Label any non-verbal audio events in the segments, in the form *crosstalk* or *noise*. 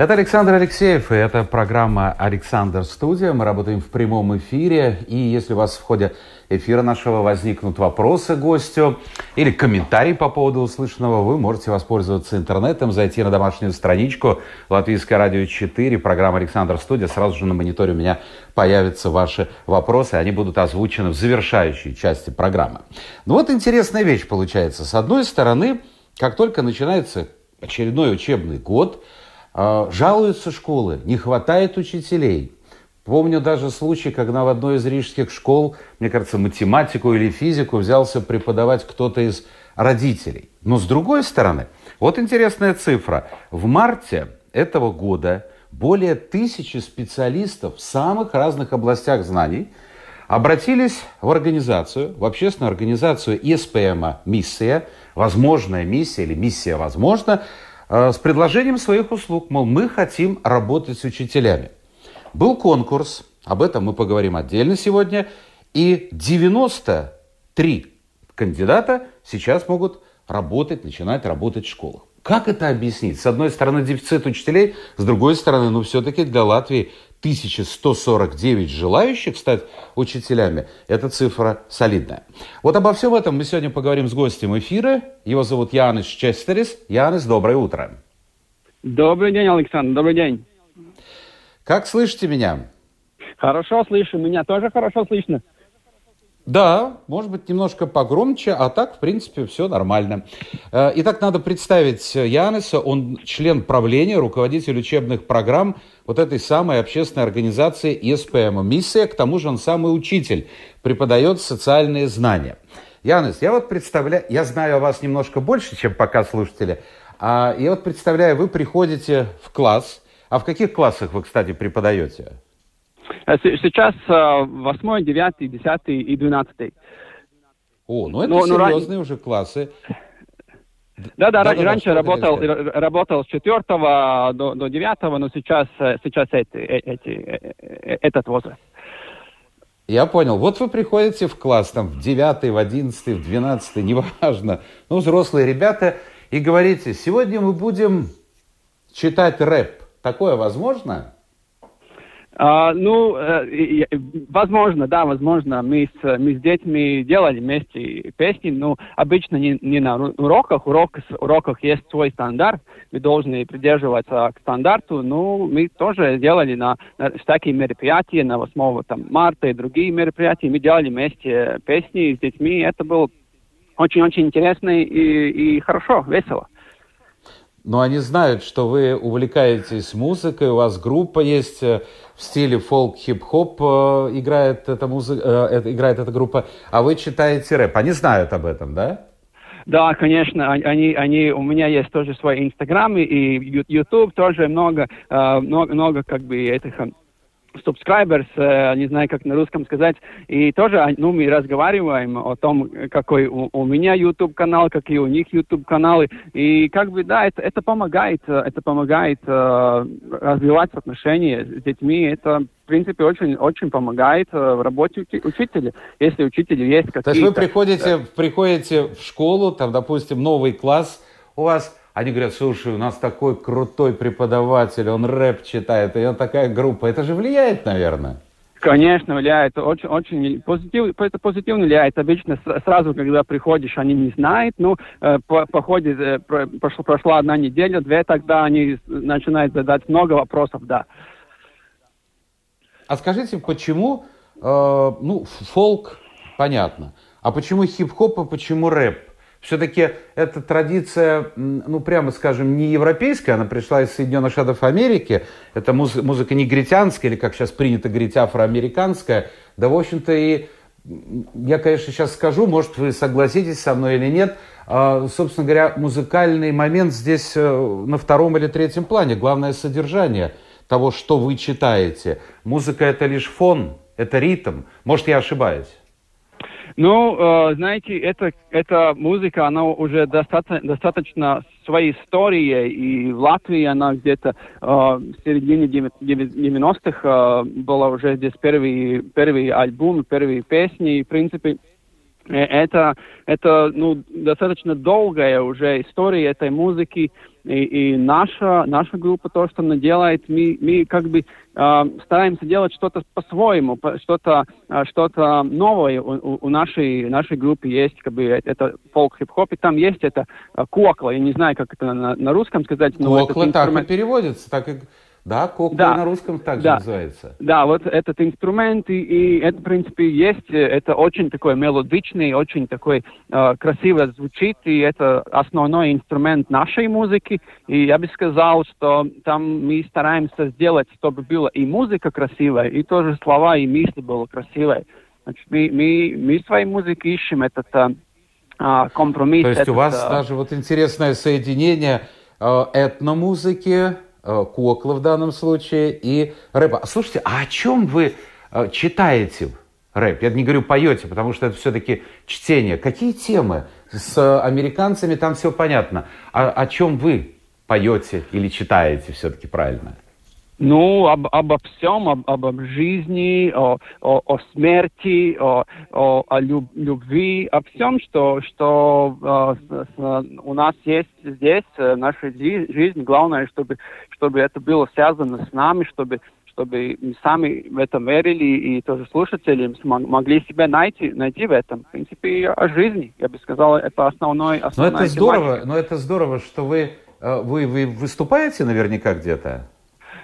Это Александр Алексеев, и это программа «Александр Студия». Мы работаем в прямом эфире, и если у вас в ходе эфира нашего возникнут вопросы гостю или комментарии по поводу услышанного, вы можете воспользоваться интернетом, зайти на домашнюю страничку Латвийское радио 4, программа «Александр Студия». Сразу же на мониторе у меня появятся ваши вопросы, они будут озвучены в завершающей части программы. Ну вот интересная вещь получается. С одной стороны, как только начинается очередной учебный год, жалуются школы, не хватает учителей. Помню даже случай, когда в одной из рижских школ, мне кажется, математику или физику взялся преподавать кто-то из родителей. Но с другой стороны, вот интересная цифра. В марте этого года более тысячи специалистов в самых разных областях знаний обратились в организацию, в общественную организацию ИСПМа «Миссия», возможная миссия или миссия возможна, с предложением своих услуг, мол, мы хотим работать с учителями. Был конкурс, об этом мы поговорим отдельно сегодня, и 93 кандидата сейчас могут работать, начинать работать в школах. Как это объяснить? С одной стороны, дефицит учителей, с другой стороны, ну, все-таки для Латвии 1149 желающих стать учителями. Эта цифра солидная. Вот обо всем этом мы сегодня поговорим с гостем эфира. Его зовут Янис Честерис. Янис, доброе утро. Добрый день, Александр, добрый день. Как слышите меня? Хорошо слышу, меня тоже хорошо слышно. Да, может быть, немножко погромче, а так, в принципе, все нормально. Э, итак, надо представить Яниса. Он член правления, руководитель учебных программ вот этой самой общественной организации ЕСПМ. Миссия, к тому же, он самый учитель, преподает социальные знания. Янис, я вот представляю, я знаю о вас немножко больше, чем пока слушатели. А я вот представляю, вы приходите в класс. А в каких классах вы, кстати, преподаете? Э, сейчас э, восьмой, девятый, десятый и двенадцатый. О, ну это но, серьезные но, уже классы. Да, да, да, да раньше да, работал, работал с четвертого до, до девятого, но сейчас, э, сейчас эти, эти, этот возраст. Я понял. Вот вы приходите в класс, там, в девятый, в одиннадцатый, в двенадцатый, неважно, ну, взрослые ребята, и говорите, сегодня мы будем читать рэп. Такое возможно? А, ну, э, возможно, да, возможно, мы с, мы с детьми делали вместе песни, но обычно не, не на уроках. Урок, уроках есть свой стандарт, мы должны придерживаться к стандарту, но мы тоже делали на, на всякие мероприятия, на 8 там, марта и другие мероприятия, мы делали вместе песни с детьми, это было очень-очень интересно и, и хорошо, весело но они знают, что вы увлекаетесь музыкой, у вас группа есть э, в стиле фолк, хип-хоп э, играет эта, музыка, э, играет эта группа, а вы читаете рэп. Они знают об этом, да? Да, конечно, они, они, у меня есть тоже свои инстаграмы и YouTube тоже много, много, много как бы этих subscribers, э, не знаю, как на русском сказать, и тоже, а, ну, мы разговариваем о том, какой у, у меня YouTube-канал, какие у них YouTube-каналы, и как бы, да, это, это помогает, э, это помогает э, развивать отношения с детьми, это, в принципе, очень, очень помогает э, в работе учи- учителя, если учитель есть какие-то... То есть вы приходите, приходите в школу, там, допустим, новый класс, у вас они говорят, слушай, у нас такой крутой преподаватель, он рэп читает, и он такая группа. Это же влияет, наверное? Конечно, влияет. Очень, очень позитив, это позитивно влияет. Обычно сразу, когда приходишь, они не знают. Ну, э, по, по ходе э, прошла, прошла одна неделя, две, тогда они начинают задать много вопросов, да. А скажите, почему, э, ну, фолк, понятно, а почему хип-хоп, а почему рэп? Все-таки эта традиция, ну, прямо скажем, не европейская, она пришла из Соединенных Штатов Америки. Это муз- музыка негритянская, или, как сейчас принято говорить, афроамериканская. Да, в общем-то, и я, конечно, сейчас скажу, может, вы согласитесь со мной или нет. А, собственно говоря, музыкальный момент здесь э, на втором или третьем плане. Главное содержание того, что вы читаете. Музыка – это лишь фон, Это ритм. Может, я ошибаюсь? Ну, э, знаете, это, эта музыка, она уже достаточно, достаточно своей историей, и в Латвии она где-то э, в середине 90-х э, была уже здесь первый, первый альбом, первые песни, и, в принципе, это, это ну, достаточно долгая уже история этой музыки, и, и наша, наша группа, то, что она делает, мы, мы как бы э, стараемся делать что-то по-своему, что-то э, что новое у, у нашей, нашей группы есть, как бы это фолк хип-хоп, и там есть это э, кукла, я не знаю, как это на, на русском сказать. Но кукла так и переводится, так и да, кокла да. на русском также да. называется. Да, вот этот инструмент, и, и это, в принципе, есть, это очень такой мелодичный, очень такой э, красиво звучит, и это основной инструмент нашей музыки. И я бы сказал, что там мы стараемся сделать, чтобы была и музыка красивая, и тоже слова и мысли было красивые. Значит, мы, мы, мы в своей музыке ищем этот э, компромисс. То есть этот, у вас э, даже вот интересное соединение э, этномузыки, Э, кукла в данном случае и рэпа. Слушайте, а о чем вы э, читаете рэп? Я не говорю поете, потому что это все-таки чтение. Какие темы? С американцами там все понятно. А о чем вы поете или читаете все-таки правильно? Ну, об, обо всем, об, об жизни, о, о, о смерти, о, о, о люб, любви, о всем, что, что э, у нас есть здесь, в нашей жизни. Главное, чтобы, чтобы это было связано с нами, чтобы, чтобы мы сами в этом верили, и тоже слушатели могли себя найти, найти в этом. В принципе, о жизни, я бы сказал, это основной, основная но это здорово, Но это здорово, что вы, э, вы, вы выступаете наверняка где-то.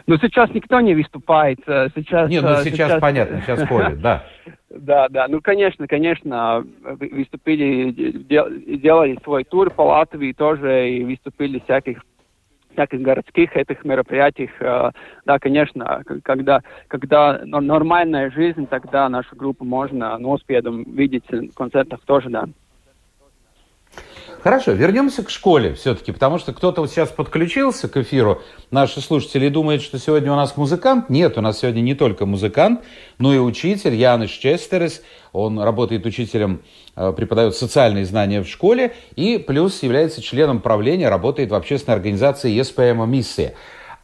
Но сейчас никто не выступает. Э, сейчас, Нет, ну сейчас, сейчас понятно, сейчас ходит, да. *laughs* Да, да. Ну, конечно, конечно, выступили, делали свой тур по Латвии тоже, и выступили всяких всяких городских этих мероприятиях, э, да, конечно, когда, когда нормальная жизнь, тогда нашу группу можно, ну, успеем видеть в концертах тоже, да. Хорошо, вернемся к школе все-таки, потому что кто-то вот сейчас подключился к эфиру, наши слушатели думают, что сегодня у нас музыкант. Нет, у нас сегодня не только музыкант, но и учитель Яниш Честерес. Он работает учителем, э, преподает социальные знания в школе и плюс является членом правления, работает в общественной организации ЕСПМ «Миссия».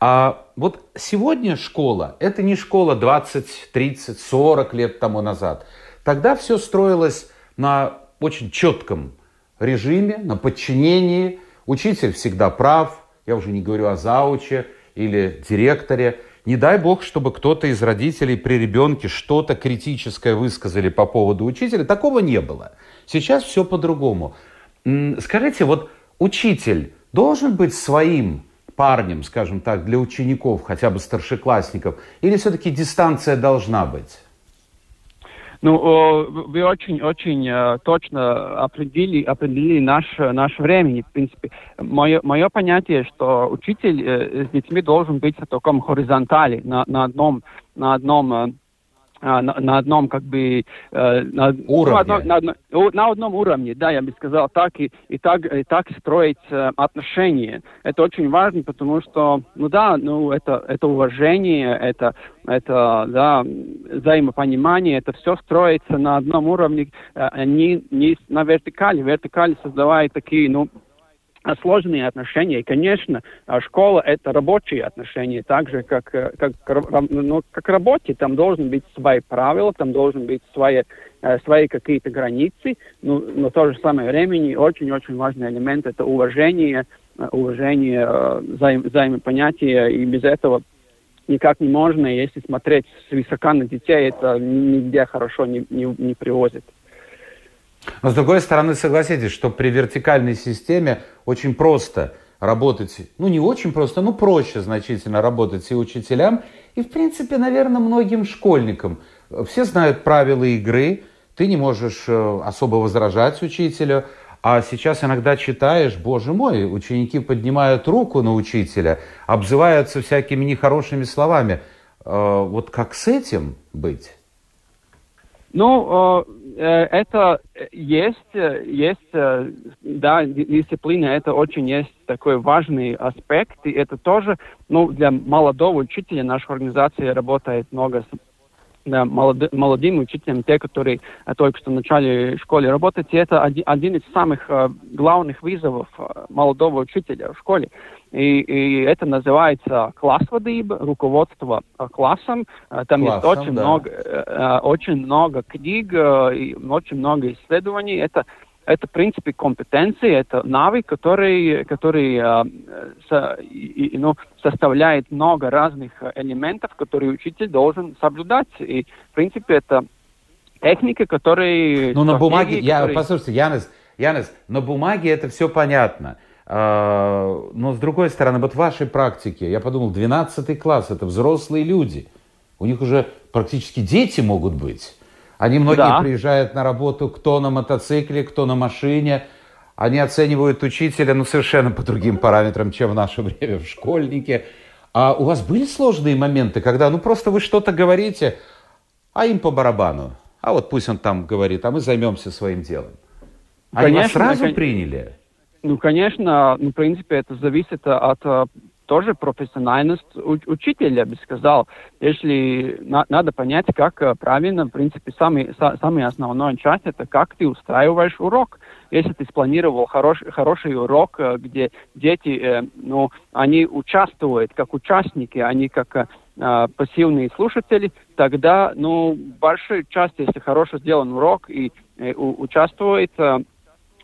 А вот сегодня школа – это не школа 20, 30, 40 лет тому назад. Тогда все строилось на очень четком режиме, на подчинении. Учитель всегда прав, я уже не говорю о зауче или директоре. Не дай бог, чтобы кто-то из родителей при ребенке что-то критическое высказали по поводу учителя. Такого не было. Сейчас все по-другому. Скажите, вот учитель должен быть своим парнем, скажем так, для учеников, хотя бы старшеклассников, или все-таки дистанция должна быть? Ну, вы очень-очень э, точно определили, определили наш, наш времени. В принципе, мое, мое понятие, что учитель э, с детьми должен быть в таком горизонтали, на, на одном, на одном э, на, на одном как бы э, на, уровне. Ну, на, на, на одном уровне, да, я бы сказал так и, и так и так строить э, отношения. Это очень важно, потому что, ну да, ну это это уважение, это это да взаимопонимание, это все строится на одном уровне, э, не не на вертикали. Вертикали создавает такие, ну сложные отношения. И, конечно, а, школа – это рабочие отношения, так же, как, э, как, ну, как работе. Там должны быть свои правила, там должны быть свои, э, свои какие-то границы, но, но в то же самое время очень-очень важный элемент – это уважение, э, уважение взаим, взаимопонятия, и без этого никак не можно, если смотреть свысока на детей, это нигде хорошо не, не, не привозит. Но с другой стороны, согласитесь, что при вертикальной системе очень просто работать, ну не очень просто, но проще значительно работать и учителям, и в принципе, наверное, многим школьникам. Все знают правила игры, ты не можешь э, особо возражать учителю, а сейчас иногда читаешь, боже мой, ученики поднимают руку на учителя, обзываются всякими нехорошими словами. Э, вот как с этим быть? Ну, э, это есть, есть, да, дисциплина, это очень есть такой важный аспект, и это тоже, ну, для молодого учителя наша организация работает много с да, молоды, молодым учителям, те, которые только что в школе работать. И это один, один из самых главных вызовов молодого учителя в школе. И, и это называется класс водыба, руководство а, классом. А, там классом, есть очень, да. много, а, очень много книг и очень много исследований. Это это, в принципе, компетенции, это навык, который, который э, со, и, ну, составляет много разных элементов, которые учитель должен соблюдать. И, в принципе, это техника, которая... Ну, на бумаге, которые... я, послушайте, Янис, Янис, на бумаге это все понятно. А, но, с другой стороны, вот в вашей практике, я подумал, 12 класс, это взрослые люди. У них уже практически дети могут быть. Они многие да. приезжают на работу, кто на мотоцикле, кто на машине. Они оценивают учителя ну, совершенно по другим параметрам, чем в наше *laughs* время в школьнике. А у вас были сложные моменты, когда ну просто вы что-то говорите, а им по барабану. А вот пусть он там говорит, а мы займемся своим делом. Они конечно, вас сразу кон... приняли? Ну, конечно, ну, в принципе, это зависит от тоже профессиональность учителя, я бы сказал. Если на, надо понять, как э, правильно, в принципе, самый, са, самый основной часть, это как ты устраиваешь урок. Если ты спланировал хорош, хороший урок, э, где дети, э, ну, они участвуют как участники, они как э, пассивные слушатели, тогда, ну, большая часть, если хорошо сделан урок и э, участвует э,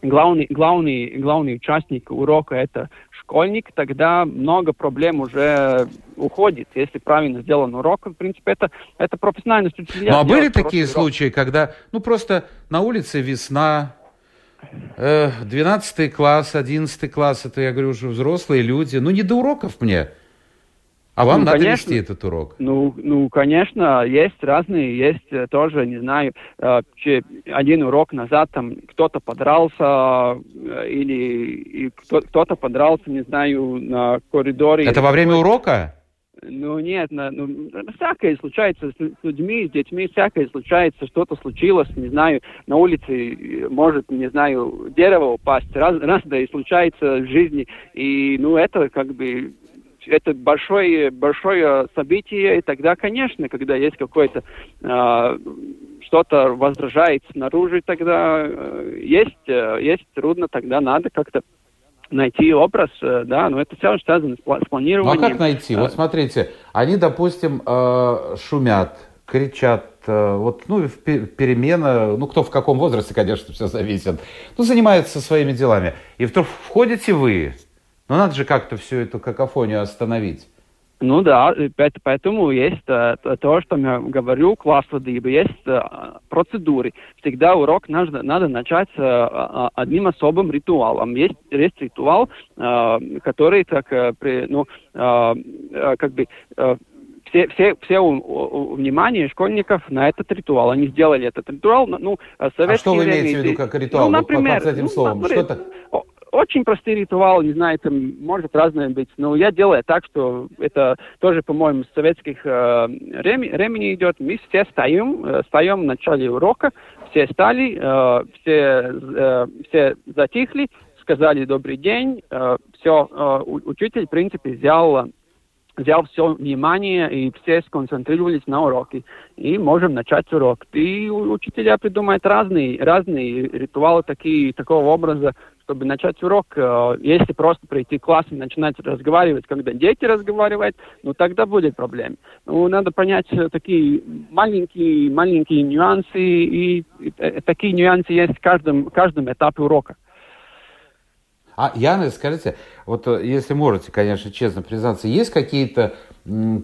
главный, главный, главный участник урока это школьник, тогда много проблем уже уходит. Если правильно сделан урок, в принципе, это, это профессиональность учителя. Ну, а были такие урок. случаи, когда, ну, просто на улице весна, 12 э, класс, 11 класс, это, я говорю, уже взрослые люди, ну, не до уроков мне. А вам ну, надо конечно, вести этот урок? Ну, ну, конечно, есть разные, есть э, тоже, не знаю, э, один урок назад там кто-то подрался э, или кто-то подрался, не знаю, на коридоре. Это во время урока? Ну, нет, на, ну, всякое случается с, с людьми, с детьми, всякое случается, что-то случилось, не знаю, на улице может, не знаю, дерево упасть, раз, раз да и случается в жизни, и, ну, это как бы это большое, большое событие, и тогда, конечно, когда есть какое-то э, что-то возражает снаружи, тогда э, есть, э, есть трудно, тогда надо как-то найти образ, э, да, но это все связано с, планированием. Ну а как найти? Вот смотрите, они, допустим, э, шумят, кричат, э, вот, ну, перемена, ну, кто в каком возрасте, конечно, все зависит, ну, занимаются своими делами. И вдруг входите вы, но надо же как-то всю эту какофонию остановить. Ну да, поэтому есть э, то, что я говорю, класс водыба, есть э, процедуры. Всегда урок надо, надо начать э, одним особым ритуалом. Есть, есть ритуал, который так, ну, как бы все, все, все у, у, внимание школьников на этот ритуал. Они сделали этот ритуал. Ну, советские а что вы имеете в виду как ритуал? Ну, например, вот, под этим ну, словом. Например, что это? Очень простые ритуалы, не знаю, там может разное быть, но я делаю так, что это тоже, по-моему, с советских э, времени идет. Мы все стоим, э, стоим в начале урока, все стали, э, все, э, все затихли, сказали добрый день, э, все, э, учитель, в принципе, взял взял все внимание, и все сконцентрировались на уроке. И можем начать урок. И учителя придумают разные, разные ритуалы такие, такого образа, чтобы начать урок. Э, если просто прийти в класс и начинать разговаривать, когда дети разговаривают, ну тогда будет проблем. Ну, надо понять э, такие маленькие, маленькие нюансы, и, и, и такие нюансы есть в каждом, каждом этапе урока. А, Яна, скажите, вот э, если можете, конечно, честно признаться, есть какие-то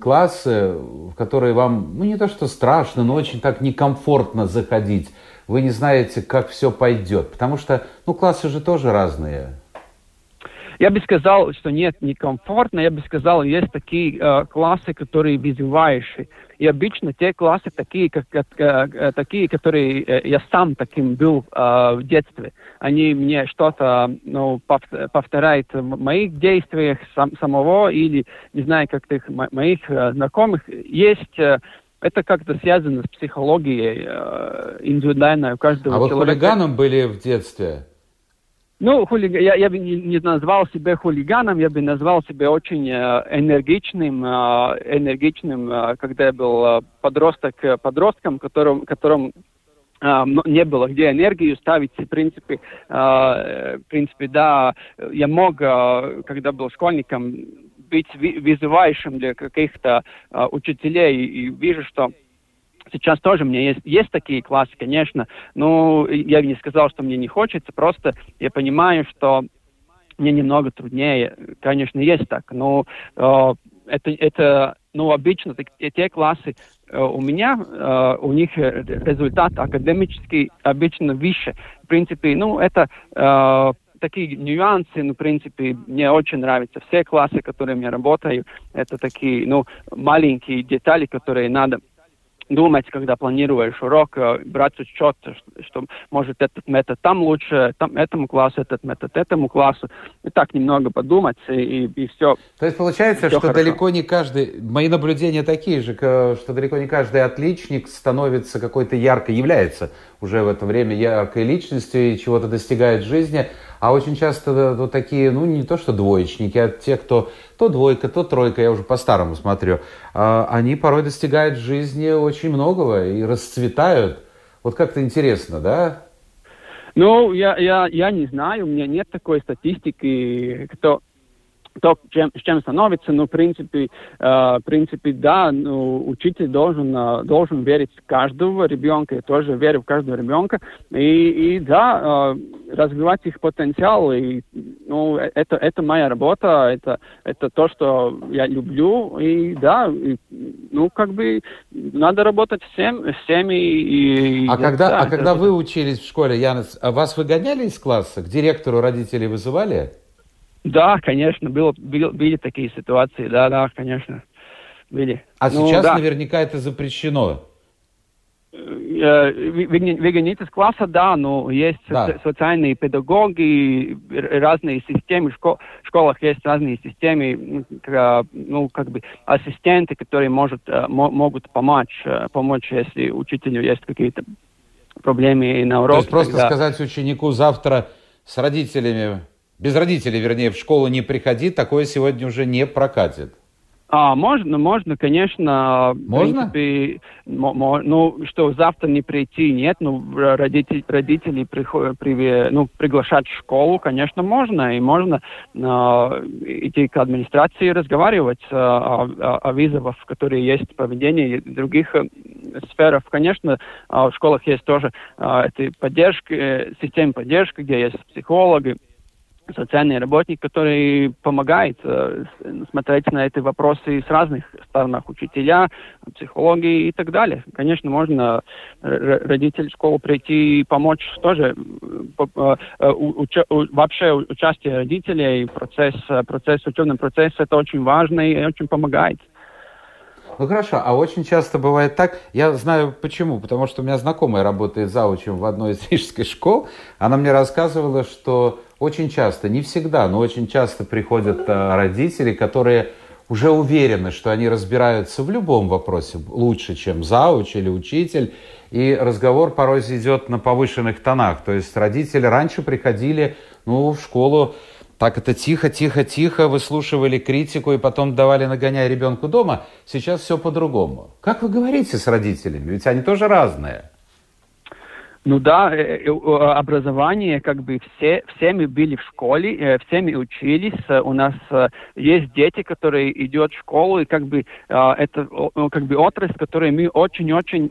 классы, в которые вам, ну не то что страшно, но очень так некомфортно заходить? Вы не знаете, как все пойдет? Потому что, ну, классы же тоже разные. Я бы сказал, что нет, некомфортно. Я бы сказал, есть такие э, классы, которые вызывающие. И обычно те классы такие, как, как, э, такие которые э, я сам таким был э, в детстве. Они мне что-то ну, повторяют в моих действиях сам, самого или, не знаю, как их, моих э, знакомых. Есть... Э, это как-то связано с психологией э, индивидуальной у каждого а человека. А вы хулиганом были в детстве? Ну, хулиг... я, я бы не, не назвал себя хулиганом, я бы назвал себя очень э, энергичным, э, энергичным, э, когда я был подросток, подростком, которым, которым не было где энергию ставить, в принципе, в принципе, да, я мог, когда был школьником, быть вызывающим для каких-то э, учителей, и вижу, что Сейчас тоже у меня есть, есть такие классы, конечно, но я не сказал, что мне не хочется, просто я понимаю, что мне немного труднее, конечно, есть так, но э, это, это, ну, обычно те, те классы э, у меня, э, у них результат академический обычно выше. В принципе, ну, это э, такие нюансы, ну, в принципе, мне очень нравятся все классы, которые я работаю, это такие, ну, маленькие детали, которые надо думать, когда планируешь урок, э, брать учет, что может этот метод там лучше, там этому классу, этот метод этому классу. И так немного подумать, и, и все. То есть получается, все что хорошо. далеко не каждый, мои наблюдения такие же, что далеко не каждый отличник становится какой-то ярко, является уже в это время яркой личностью и чего-то достигает в жизни, а очень часто вот такие, ну, не то что двоечники, а те, кто то двойка, то тройка, я уже по-старому смотрю, а, они порой достигают в жизни очень многого и расцветают. Вот как-то интересно, да? Ну, я, я, я не знаю, у меня нет такой статистики, кто то, чем, с чем становится, ну, в принципе, э, в принципе, да, ну, учитель должен, э, должен верить в каждого ребенка, я тоже верю в каждого ребенка, и, и да, э, развивать их потенциал, и, ну, это, это моя работа, это, это то, что я люблю, и да, и, ну, как бы, надо работать всем, всеми. И, а когда, да, а когда вы учились в школе, Янис, вас выгоняли из класса? К директору родители вызывали? Да, конечно, было, были, были такие ситуации, да, да, конечно, были. А ну, сейчас да. наверняка это запрещено. Э, выгонить из класса, да, но есть да. социальные педагоги, разные системы, в школах есть разные системы, ну, как бы ассистенты, которые может, э, могут помочь, э, помочь, если учителю есть какие-то проблемы на уроке. То есть просто тогда... сказать ученику завтра с родителями без родителей, вернее, в школу не приходи, такое сегодня уже не прокатит. А, можно, можно, конечно. Можно? В принципе, ну, что завтра не прийти, нет, ну, родители, родители приходят, при, ну, приглашать в школу, конечно, можно, и можно э, идти к администрации разговаривать э, о, о, о вызовах, которые есть поведении в других э, сферах. Конечно, э, в школах есть тоже э, эти поддержки, э, системы поддержки, где есть психологи, социальный работник, который помогает э, смотреть на эти вопросы с разных сторон, учителя, психологи и так далее. Конечно, можно э, родитель в школу прийти и помочь тоже. Э, э, уча, вообще участие родителей, процесс, процесс, учебный процесс, это очень важно и очень помогает. Ну хорошо, а очень часто бывает так, я знаю почему, потому что у меня знакомая работает заучем в одной из *laughs* рижских школ, она мне рассказывала, что очень часто, не всегда, но очень часто приходят э, родители, которые уже уверены, что они разбираются в любом вопросе лучше, чем зауч или учитель, и разговор порой идет на повышенных тонах. То есть родители раньше приходили ну, в школу так это тихо, тихо, тихо, выслушивали критику и потом давали нагоняя ребенку дома. Сейчас все по-другому. Как вы говорите с родителями? Ведь они тоже разные. Ну да, э, э, образование, как бы все, все мы были в школе, э, все мы учились, у нас есть дети, которые идут в школу, и как бы это как бы отрасль, с которой мы очень-очень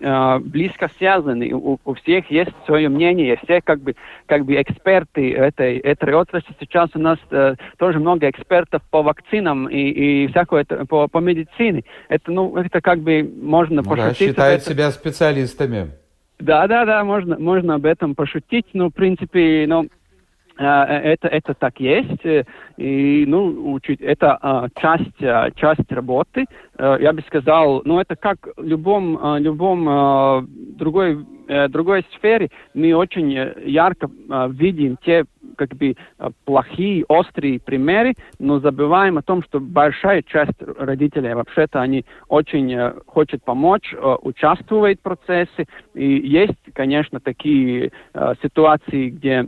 близко связаны. У, у всех есть свое мнение, все как бы, как бы эксперты этой, этой отрасли. Сейчас у нас тоже много экспертов по вакцинам и, и всякое это, по, по медицине. Это, ну, это как бы можно ну, пошутить. Да, считают это... себя специалистами. Да, да, да, можно, можно об этом пошутить, но, в принципе, ну, это, это так есть, и, ну, учить, это часть, часть работы. Я бы сказал, ну, это как в любом, любом другой, другой сфере, мы очень ярко видим те как бы плохие, острые примеры, но забываем о том, что большая часть родителей вообще-то они очень э, хочет помочь, э, участвует в процессе. И есть, конечно, такие э, ситуации, где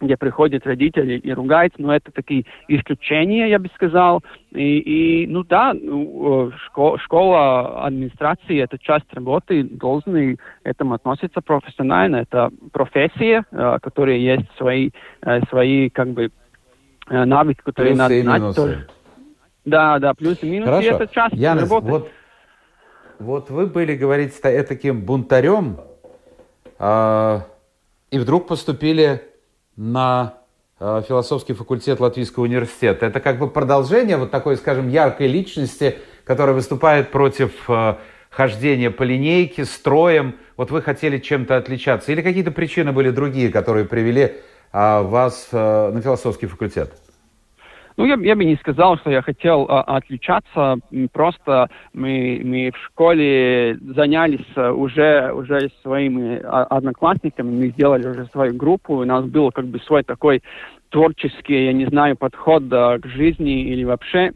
где приходят родители и ругаются, но это такие исключения, я бы сказал. И, и ну да, ну, школа, школа администрации это часть работы, должны к этому относиться профессионально. Это профессия, э, которые есть свои, э, свои как бы навыки, которые Плюсы надо и знать минусы. тоже. Да, да, плюсы и минусы, Хорошо. это часть Янис, работы. вот, вот вы были, говорите, та- таким бунтарем, а, и вдруг поступили на а, философский факультет Латвийского университета. Это как бы продолжение вот такой, скажем, яркой личности, которая выступает против а, хождения по линейке, строем. Вот вы хотели чем-то отличаться. Или какие-то причины были другие, которые привели а, вас на философский факультет? Ну, я, я бы не сказал, что я хотел а, отличаться. Просто мы, мы в школе занялись а, уже, уже своими а, одноклассниками, мы сделали уже свою группу, у нас был как бы свой такой творческий, я не знаю, подход а, к жизни или вообще.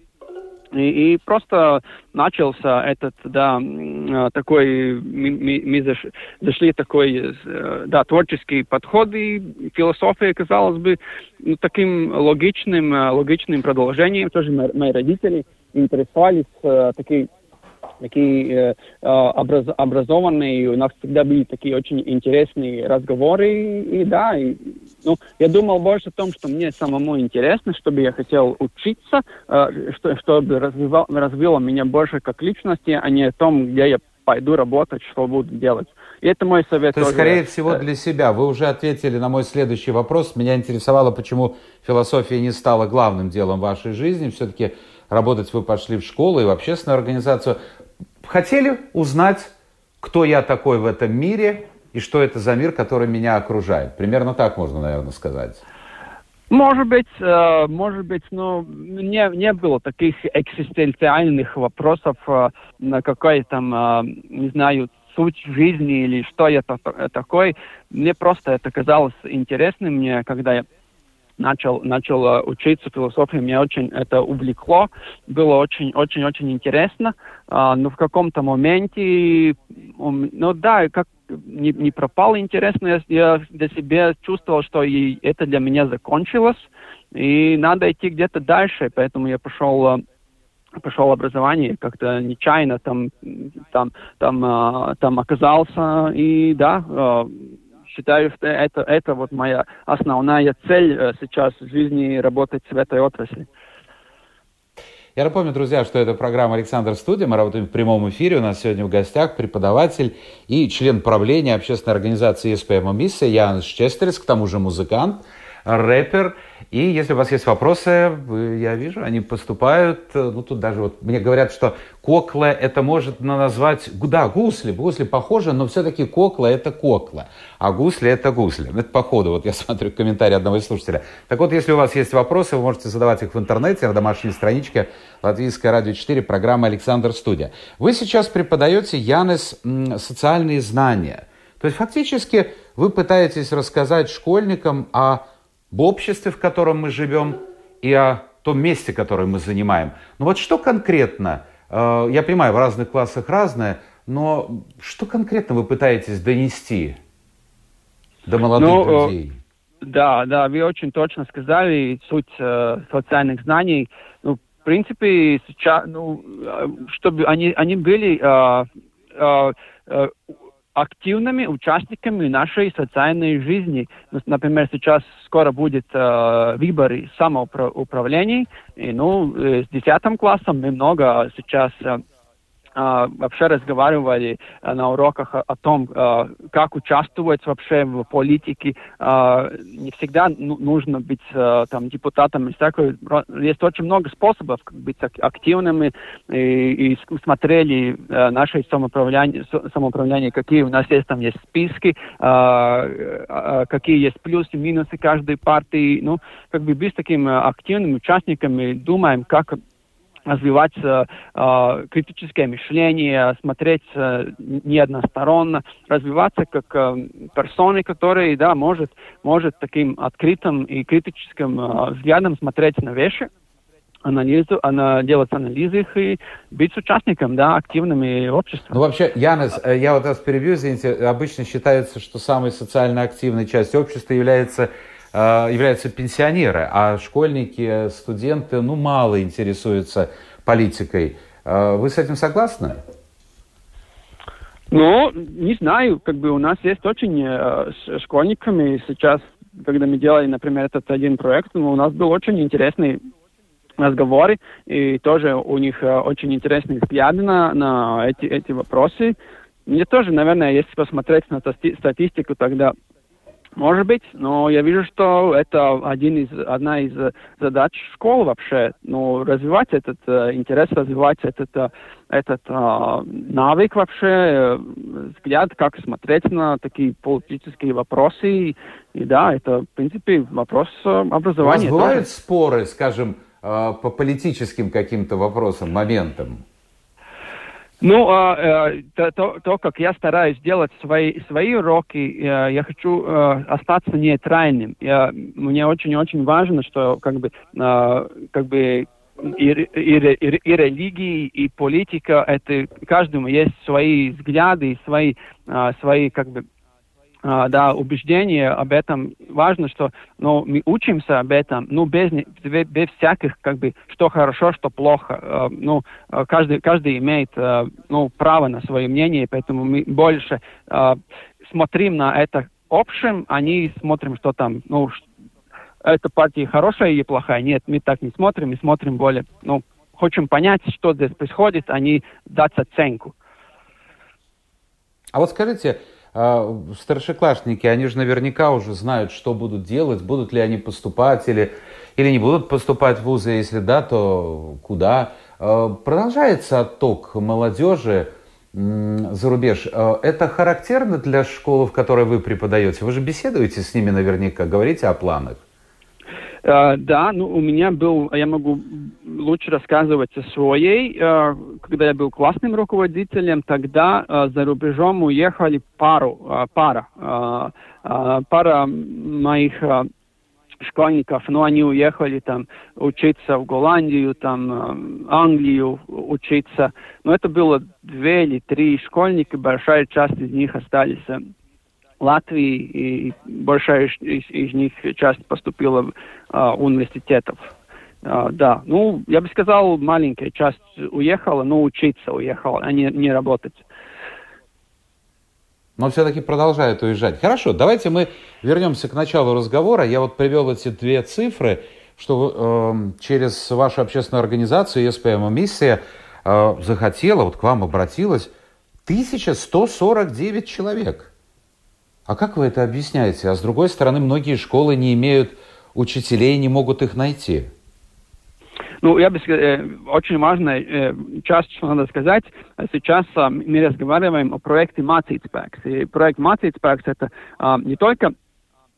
И, и просто начался этот, да, а, такой, мы, мы- мы заш- зашли такой, э, да, творческий подход, и философия, казалось бы, ну, таким логичным, э, логичным продолжением. Тоже мои, родители интересовались э, такие э, э, образ- образованные, у нас всегда были такие очень интересные разговоры, и, да, и, ну, я думал больше о том, что мне самому интересно, чтобы я хотел учиться, э, что, чтобы развивал, развило меня больше как личности, а не о том, где я пойду работать, что буду делать. И это мой совет. То есть, скорее всего, Э, для себя. Вы уже ответили на мой следующий вопрос. Меня интересовало, почему философия не стала главным делом вашей жизни. Все-таки работать вы пошли в школу и в общественную организацию. Хотели узнать, кто я такой в этом мире и что это за мир, который меня окружает. Примерно так можно, наверное, сказать. Может быть, э, может быть, но не, не было таких экзистенциальных вопросов э, на какой там, э, не знаю, суть жизни или что я та- такой. Мне просто это казалось интересным, мне, когда я начал, начал э, учиться философии, меня очень это увлекло, было очень-очень-очень интересно, А, но в каком-то моменте, ну да, как не, не пропал интерес, но я, я для себя чувствовал, что и это для меня закончилось, и надо идти где-то дальше, поэтому я пошел э, пошел образование, как-то нечаянно там, там, там, э, там оказался, и да, считаю, что это, это вот моя основная цель э, сейчас в жизни работать в этой отрасли. Я напомню, друзья, что это программа «Александр Студия». Мы работаем в прямом эфире. У нас сегодня в гостях преподаватель и член правления общественной организации СПМ «Миссия» Янис Честерец, к тому же музыкант, рэпер. И если у вас есть вопросы, я вижу, они поступают. Ну, тут даже вот мне говорят, что кокла это может на- назвать... Да, гусли. Гусли похожи, но все-таки кокла это кокла. А гусли это гусли. Это по. Вот я *laughs* смотрю комментарий одного из слушателя. Так вот, если у вас есть вопросы, вы можете задавать их в интернете, на домашней страничке Латвийское радио 4, программа «Александр Студия». Вы сейчас преподаете, Янес, социальные знания. То есть фактически вы пытаетесь рассказать школьникам о об обществе, в котором мы живем, и о том месте, которое мы занимаем. Но вот что конкретно, э, я понимаю, в разных классах разное, но что конкретно вы пытаетесь донести до молодых Ну, э, людей? Да, да, вы очень точно сказали суть э, социальных знаний. Ну, в принципе, сейчас, ну, э, чтобы они, они были э, э, активными участниками нашей социальной жизни. Ну, Например, сейчас скоро будет э, выборы самоуправлений, и, ну, э, с 10 классом мы много сейчас э, вообще разговаривали а, на уроках о, о том, а, как участвовать вообще в политике. А, Не всегда ну- нужно быть а, там депутатом. и всякое. Есть очень много способов быть ак- активными. И, и смотрели а, наше самоуправление, самоуправление, какие у нас есть там есть списки, а, а, какие есть плюсы, минусы каждой партии. Ну, как бы быть таким а, активным участником и думаем, как развивать э, э, критическое мышление, смотреть э, не развиваться как э, персоны, которые, да, может, может таким открытым и критическим э, взглядом смотреть на вещи, анализу, ана, делать анализы их и быть участником, да, активным и обществом. Ну, вообще, Янес, э, я вот вас перебью, извините, обычно считается, что самой социально активной частью общества является являются пенсионеры, а школьники, студенты, ну, мало интересуются политикой. Э, вы с этим согласны? Ну, не знаю, как бы у нас есть очень э, с школьниками сейчас, когда мы делали, например, этот один проект, ну, у нас был очень интересный разговоры, и тоже у них э, очень интересные взгляды на, на эти, эти вопросы. Мне тоже, наверное, если посмотреть на статистику, тогда может быть, но я вижу, что это один из, одна из задач школы вообще, ну, развивать этот э, интерес, развивать этот, э, этот э, навык вообще, э, взгляд, как смотреть на такие политические вопросы. И, и да, это, в принципе, вопрос э, образования. У вас бывают тоже. споры, скажем, э, по политическим каким-то вопросам, моментам? Ну, э, то, то, то, как я стараюсь делать свои, свои уроки, э, я хочу э, остаться нейтральным. Я, мне очень-очень важно, что как бы, как бы и, и, и, и религии, и политика, это каждому есть свои взгляды, свои, э, свои как бы а, да, убеждение об этом важно, что ну, мы учимся об этом, ну, без, без, всяких, как бы, что хорошо, что плохо. А, ну, каждый, каждый имеет а, ну, право на свое мнение, поэтому мы больше смотрим на это общем, а не смотрим, что там, ну, эта партия хорошая или плохая. Нет, мы так не смотрим, мы смотрим более, ну, хотим понять, что здесь происходит, а не дать оценку. А вот скажите, а, старшеклассники, они же наверняка уже знают, что будут делать, будут ли они поступать или, или не будут поступать в вузы, если да, то куда. А, продолжается отток молодежи за рубеж. А, это характерно для школы, в которой вы преподаете? Вы же беседуете с ними наверняка, говорите о планах? Uh, да, ну у меня был, я могу лучше рассказывать о своей. Uh, когда я был классным руководителем, тогда uh, за рубежом уехали пару, пара, пара моих школьников, но они уехали там учиться в Голландию, там Англию учиться. Но это было две или три школьника, большая часть из них остались Латвии, и большая из, из них часть поступила в а, университетов. А, да, ну, я бы сказал, маленькая часть уехала, но учиться уехала, а не, не работать. Но все-таки продолжают уезжать. Хорошо, давайте мы вернемся к началу разговора. Я вот привел эти две цифры, что э, через вашу общественную организацию ЕСПМ «Миссия» э, захотела, вот к вам обратилась 1149 человек – а как вы это объясняете? А с другой стороны, многие школы не имеют учителей, не могут их найти. Ну, я бы сказал, э, очень важная э, часть, что надо сказать. Сейчас э, мы разговариваем о проекте Mācītspēks. И проект Mācītspēks это не только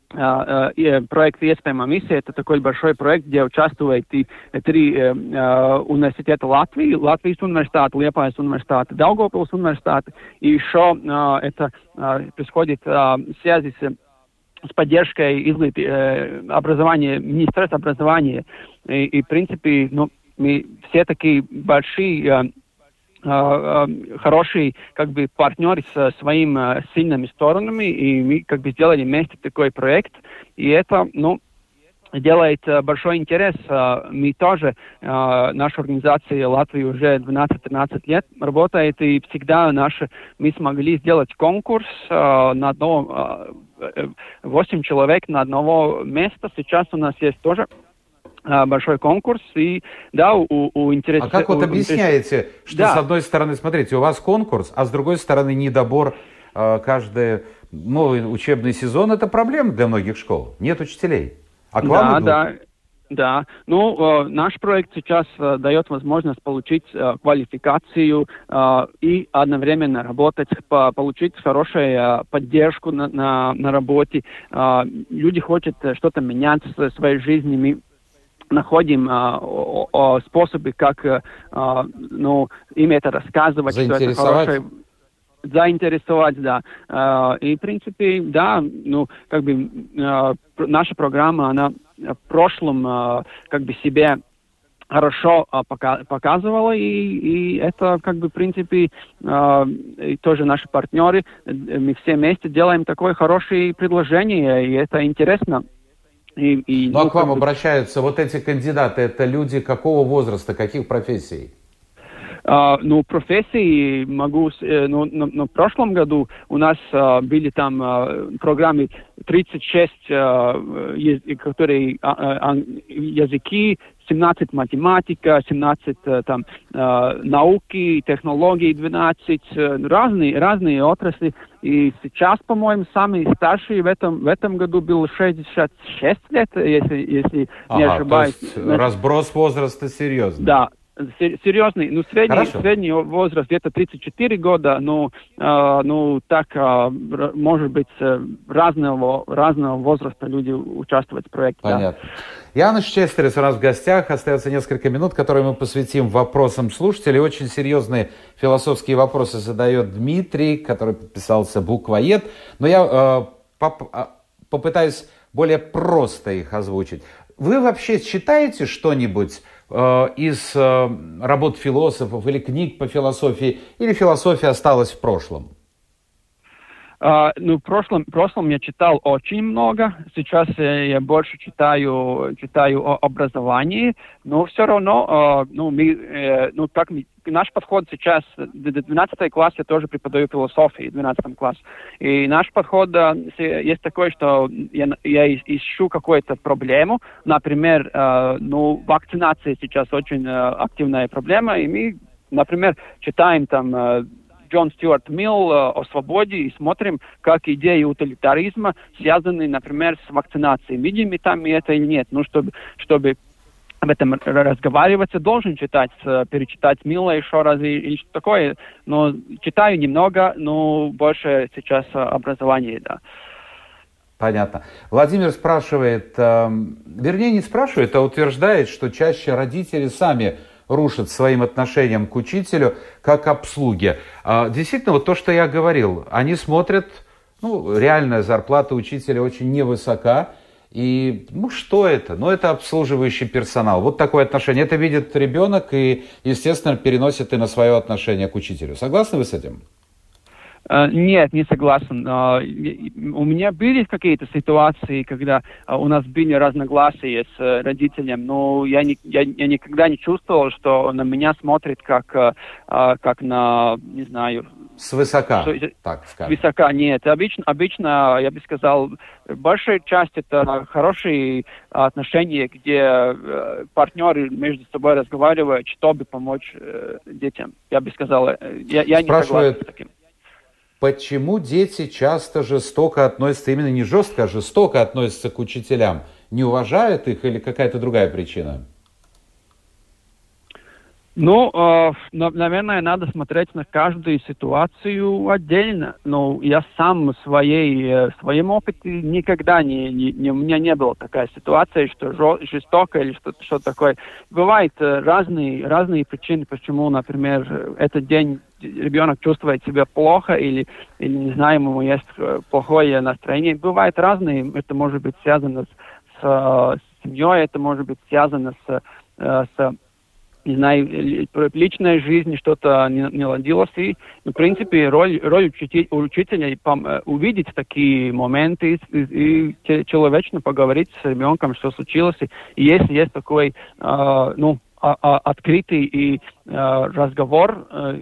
проект «Iespējamā миссия» — это такой большой проект, где участвуют и три э, университета Латвии, Латвийс университет, Liepājas университет, Daugavpils университет, и еще э, это э, происходит э, в связи с с поддержкой излит, э, образования, Министерства образования. И, и, в принципе, ну, мы все такие большие э, Э, э, хороший как бы партнер с своими э, сильными сторонами, и мы как бы сделали вместе такой проект, и это, ну, делает большой интерес. Мы тоже, наша организация Латвии уже 12-13 лет работает, и всегда наши, мы смогли сделать конкурс на одно, 8 человек на одного места. Сейчас у нас есть тоже большой конкурс, и да, у, у интереса... А как вот объясняете, что да. с одной стороны, смотрите, у вас конкурс, а с другой стороны недобор э, каждый новый учебный сезон, это проблема для многих школ, нет учителей. А к да, вам идут. да, да, ну, э, наш проект сейчас э, дает возможность получить э, квалификацию э, и одновременно работать, по, получить хорошую э, поддержку на, на, на работе. Э, люди хотят что-то менять в своей жизни. Находим а, о, о, способы, как а, ну, им это рассказывать, что это хорошее. Заинтересовать, да. Uh, и, в принципе, да, ну, как бы uh, наша программа, она в прошлом uh, как бы себе хорошо пока, показывала, и, и это, как бы, в принципе, и тоже наши партнеры, мы все вместе делаем такое хорошее предложение, и это интересно И, и, ну, а ну, к вам бы... обращаются вот эти кандидаты, это люди какого возраста, каких профессий? Uh, ну, профессии могу... Uh, ну, на, на прошлом году у нас uh, были там uh, программы 36, uh, ез, которые uh, языки, 17 математика, 17 uh, там uh, науки, технологии, 12, uh, разные, разные отрасли. И сейчас, по-моему, самый старший в этом, в этом году был 66 лет, если, если ага, не ошибаюсь. Разброс возраста серьезный. Да, серьезный, ну, средний, средний возраст где-то 34 года, ну, э, ну, так, э, может быть, э, разного, разного возраста люди участвуют в проекте. Понятно. Да. Януш Честерис у нас в гостях. Остается несколько минут, которые мы посвятим вопросам слушателей. Очень серьезные философские вопросы задает Дмитрий, который подписался буквоед. Но я э, поп попытаюсь более просто их озвучить. Вы вообще читаете что-нибудь из э, работ философов или книг по философии, или философия осталась в прошлом? Uh, ну, в прошлом, в прошлом я читал очень много. Сейчас uh, я больше читаю, читаю о образовании, но все равно, uh, ну, мы, uh, ну, как мы, наш подход сейчас, 12 класс я тоже преподаю философию, 12 класс. И наш подход uh, есть такой, что я, я ищу какую-то проблему. Например, uh, ну, вакцинация сейчас очень активная проблема, и мы, например, читаем там Джон Стюарт Милл э, о свободе и смотрим, как идеи утилитаризма связаны, например, с вакцинацией. Видим мы там это или нет. Ну, чтобы, чтобы об этом разговариваться, должен читать, э, перечитать Милла еще раз и, и что такое. Но читаю немного, но больше сейчас образование, да. Понятно. Владимир спрашивает, э, вернее не спрашивает, а утверждает, что чаще родители сами рушит своим отношением к учителю, как обслуге. А, действительно, вот то, что я говорил, они смотрят, ну, реальная зарплата учителя очень невысока, и, ну, что это? Ну, это обслуживающий персонал. Вот такое отношение. Это видит ребенок и, естественно, переносит и на свое отношение к учителю. Согласны вы с этим? Э, нет, не согласен. Э, у меня были какие-то ситуации, когда э, у нас были разногласия с родителем, но я, не, я, я никогда не чувствовал, что на меня смотрит как, как на, не знаю... Свысока, что, так скажем. Высока, нет. Обычно, обычно, я бы сказал, большая часть это хорошие отношения, где партнеры между собой разговаривают, чтобы помочь детям. Я бы сказал, я, я не согласен с таким почему дети часто жестоко относятся, именно не жестко, а жестоко относятся к учителям? Не уважают их или какая-то другая причина? Ну, э, наверное, надо смотреть на каждую ситуацию отдельно. Но я сам своей, э, в своем опыте никогда не, не, не, у меня не было такая ситуация, что жестоко или что-то что такое. Бывают э, разные, разные причины, почему, например, этот день ребенок чувствует себя плохо или, или не знаю, ему есть э, плохое настроение. Бывают разные. Это может быть связано с, с, семьей, это может быть связано с, с не знаю, личной жизни что-то не, не ладилось. И, в принципе, роль, роль учителя, учителя пом, э, увидеть такие моменты и, и, и человечно поговорить с ребенком, что случилось. И если есть такой, э, ну, открытый и э, разговор, э,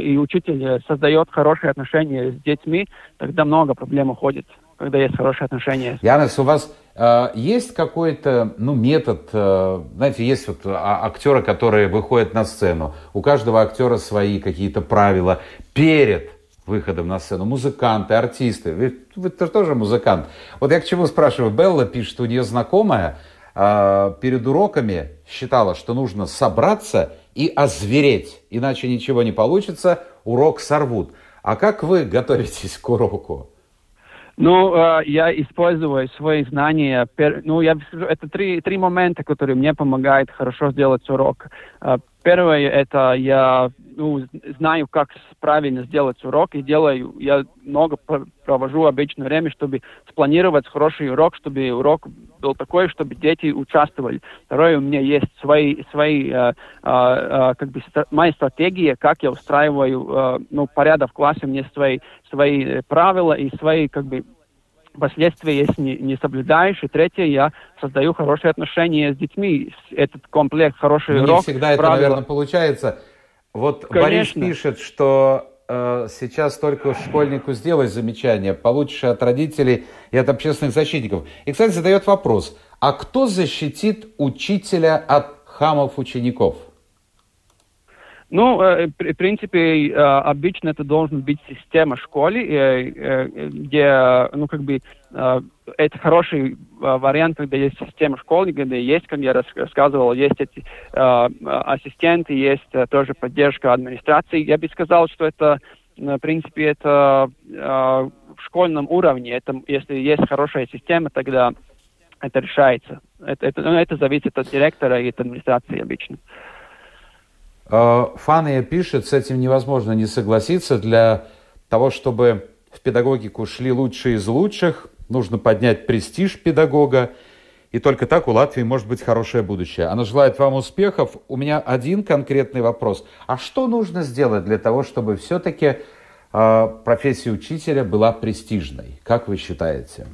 и учитель создает хорошие отношения с детьми, тогда много проблем уходит, когда есть хорошие отношения. Янес, у вас а, есть какой-то ну, метод, э, знаете, есть вот а, актеры, которые выходят на сцену. У каждого актера свои какие-то правила перед выходом на сцену. Музыканты, артисты. Вы, вы тоже музыкант. Вот я к чему спрашиваю. Белла пишет, у нее знакомая э, перед уроками считала, что нужно собраться и озвереть, иначе ничего не получится, урок сорвут. А как вы готовитесь к уроку? Ну, э, я использую свои знания. Ну, я это три, три момента, которые мне помогают хорошо сделать урок. Первое, это я ну, знаю, как правильно сделать урок, и делаю, я много провожу обычно время, чтобы спланировать хороший урок, чтобы урок был такой, чтобы дети участвовали. Второе, у меня есть свои, свои э, э, э, как бы, моя стратегия, как я устраиваю, э, ну, порядок в классе, у меня свои, свои правила и свои, как бы, последствия, если не, не соблюдаешь. И третье, я создаю хорошие отношения с детьми. Этот комплект, хороший Но урок. Не всегда это, наверное, получается. Вот Конечно. Борис пишет, что э, сейчас только школьнику сделаешь замечание, получишь от родителей и от общественных защитников. И, кстати, задает вопрос, а кто защитит учителя от хамов учеников? Ну, э, в принципе, э, обычно это должен быть система школы, э, где, ну, как бы, это хороший вариант, когда есть система школы, где есть, как я рассказывал, есть эти ассистенты, есть тоже поддержка администрации. Я бы сказал, что это, в принципе, это в школьном уровне. Это, если есть хорошая система, тогда это решается. Это, это, ну, это зависит от директора и от администрации обычно. Фания пишет, с этим невозможно не согласиться. Для того, чтобы в педагогику шли лучшие из лучших, нужно поднять престиж педагога, и только так у Латвии может быть хорошее будущее. Она желает вам успехов. У меня один конкретный вопрос. А что нужно сделать для того, чтобы все-таки э, профессия учителя была престижной? Как вы считаете?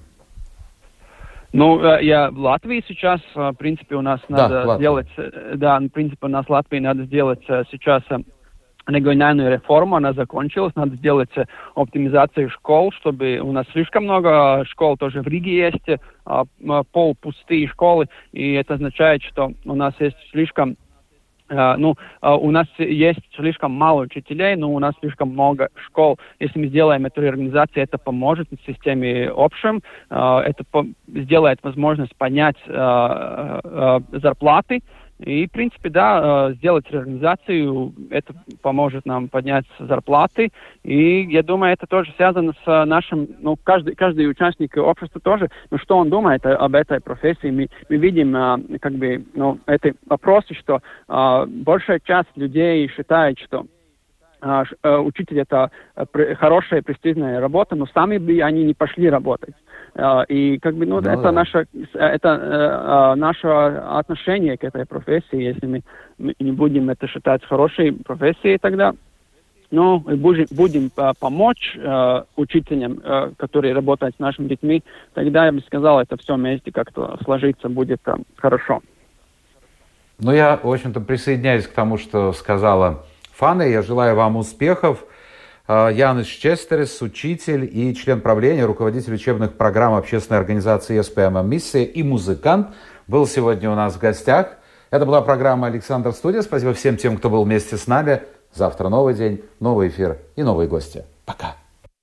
Ну, э, я в Латвии сейчас, э, в принципе, у нас да, надо Латвия. сделать, э, да, в принципе, у нас в Латвии надо сделать сейчас региональную реформу, она закончилась, надо сделать оптимизацию школ, чтобы у нас слишком много школ тоже в Риге есть, полпустые школы, и это означает, что у нас есть слишком ну, uh, у нас есть слишком мало учителей, но у нас слишком много школ. Если мы сделаем эту реорганизацию, это поможет системе общем, uh, это сделает возможность поднять зарплаты, и, в принципе, да, сделать реорганизацию, это поможет нам поднять зарплаты. И я думаю, это тоже связано с нашим, ну, каждый, каждый участник общества тоже, ну, что он думает об этой профессии. Мы, мы видим, как бы, ну, эти вопросы, что большая часть людей считает, что учитель это хорошая престижная работа, но сами бы они не пошли работать. И как бы, ну, ну это да. наше, это наше отношение к этой профессии. Если мы не будем это считать хорошей профессией, тогда ну, будем, будем помочь э, учителям, э, которые работают с нашими детьми, тогда я бы сказал, это все вместе как-то сложиться будет э, хорошо. Ну, я, в общем-то, присоединяюсь к тому, что сказала Фана. Я желаю вам успехов. Янис Честерес, учитель и член правления, руководитель учебных программ общественной организации СПМ «Миссия» и музыкант, был сегодня у нас в гостях. Это была программа «Александр Студия». Спасибо всем тем, кто был вместе с нами. Завтра новый день, новый эфир и новые гости. Пока.